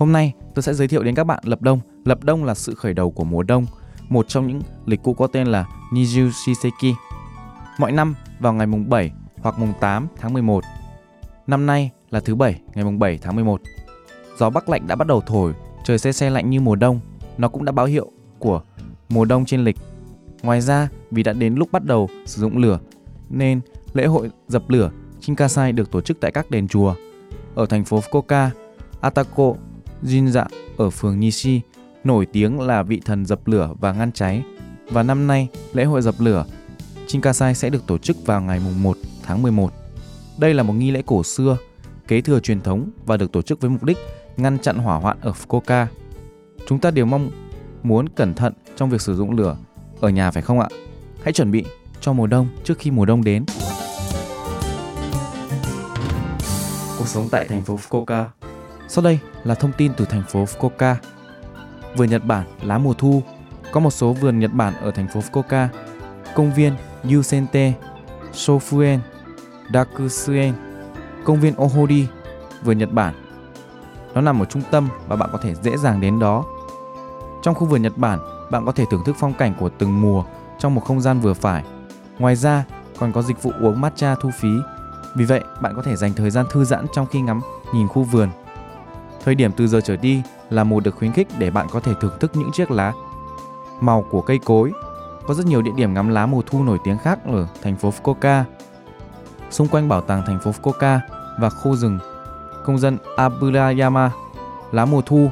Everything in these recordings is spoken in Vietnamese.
Hôm nay tôi sẽ giới thiệu đến các bạn Lập Đông. Lập Đông là sự khởi đầu của mùa đông, một trong những lịch cũ có tên là Niju Shiseki. Mọi năm vào ngày mùng 7 hoặc mùng 8 tháng 11. Năm nay là thứ bảy, ngày mùng 7 tháng 11. Gió bắc lạnh đã bắt đầu thổi, trời se se lạnh như mùa đông. Nó cũng đã báo hiệu của mùa đông trên lịch. Ngoài ra, vì đã đến lúc bắt đầu sử dụng lửa, nên lễ hội dập lửa Chinkasai được tổ chức tại các đền chùa. Ở thành phố Fukuoka, Atako Jin Dạ ở phường Nishi nổi tiếng là vị thần dập lửa và ngăn cháy. Và năm nay, lễ hội dập lửa Chinkasai sẽ được tổ chức vào ngày mùng 1 tháng 11. Đây là một nghi lễ cổ xưa, kế thừa truyền thống và được tổ chức với mục đích ngăn chặn hỏa hoạn ở Fukuoka. Chúng ta đều mong muốn cẩn thận trong việc sử dụng lửa ở nhà phải không ạ? Hãy chuẩn bị cho mùa đông trước khi mùa đông đến. Cuộc sống tại thành phố Fukuoka sau đây là thông tin từ thành phố Fukuoka. Vườn Nhật Bản lá mùa thu Có một số vườn Nhật Bản ở thành phố Fukuoka. Công viên Yusente, Shofuen, Dakusuen, công viên Ohori, vườn Nhật Bản. Nó nằm ở trung tâm và bạn có thể dễ dàng đến đó. Trong khu vườn Nhật Bản, bạn có thể thưởng thức phong cảnh của từng mùa trong một không gian vừa phải. Ngoài ra, còn có dịch vụ uống matcha thu phí. Vì vậy, bạn có thể dành thời gian thư giãn trong khi ngắm nhìn khu vườn Thời điểm từ giờ trở đi là mùa được khuyến khích để bạn có thể thưởng thức những chiếc lá màu của cây cối. Có rất nhiều địa điểm ngắm lá mùa thu nổi tiếng khác ở thành phố Fukuoka. Xung quanh bảo tàng thành phố Fukuoka và khu rừng công dân Aburayama, lá mùa thu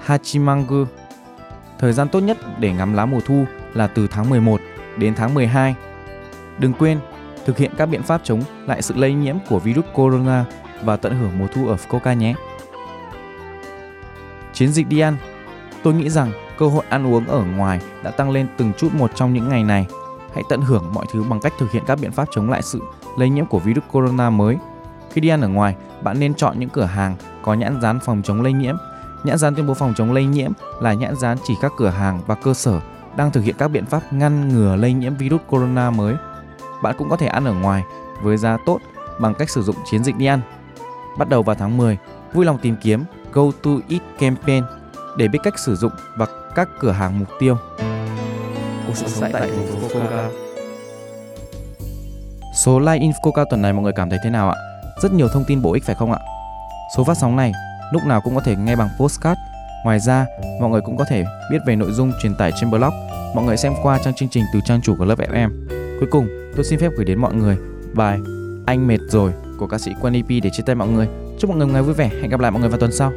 Hachimangu. Thời gian tốt nhất để ngắm lá mùa thu là từ tháng 11 đến tháng 12. Đừng quên thực hiện các biện pháp chống lại sự lây nhiễm của virus corona và tận hưởng mùa thu ở Fukuoka nhé. Chiến dịch đi ăn Tôi nghĩ rằng cơ hội ăn uống ở ngoài đã tăng lên từng chút một trong những ngày này. Hãy tận hưởng mọi thứ bằng cách thực hiện các biện pháp chống lại sự lây nhiễm của virus corona mới. Khi đi ăn ở ngoài, bạn nên chọn những cửa hàng có nhãn dán phòng chống lây nhiễm. Nhãn dán tuyên bố phòng chống lây nhiễm là nhãn dán chỉ các cửa hàng và cơ sở đang thực hiện các biện pháp ngăn ngừa lây nhiễm virus corona mới. Bạn cũng có thể ăn ở ngoài với giá tốt bằng cách sử dụng chiến dịch đi ăn. Bắt đầu vào tháng 10, vui lòng tìm kiếm Go to Eat Campaign để biết cách sử dụng và các cửa hàng mục tiêu. Cuộc sống tại thành phố Fukuoka. Số Live in Fukuoka tuần này mọi người cảm thấy thế nào ạ? Rất nhiều thông tin bổ ích phải không ạ? Số phát sóng này lúc nào cũng có thể nghe bằng postcard. Ngoài ra, mọi người cũng có thể biết về nội dung truyền tải trên blog. Mọi người xem qua trang chương trình từ trang chủ của lớp FM. Cuối cùng, tôi xin phép gửi đến mọi người bài Anh mệt rồi của ca sĩ Quân EP để chia tay mọi người. Chúc mọi người ngày vui vẻ. Hẹn gặp lại mọi người vào tuần sau.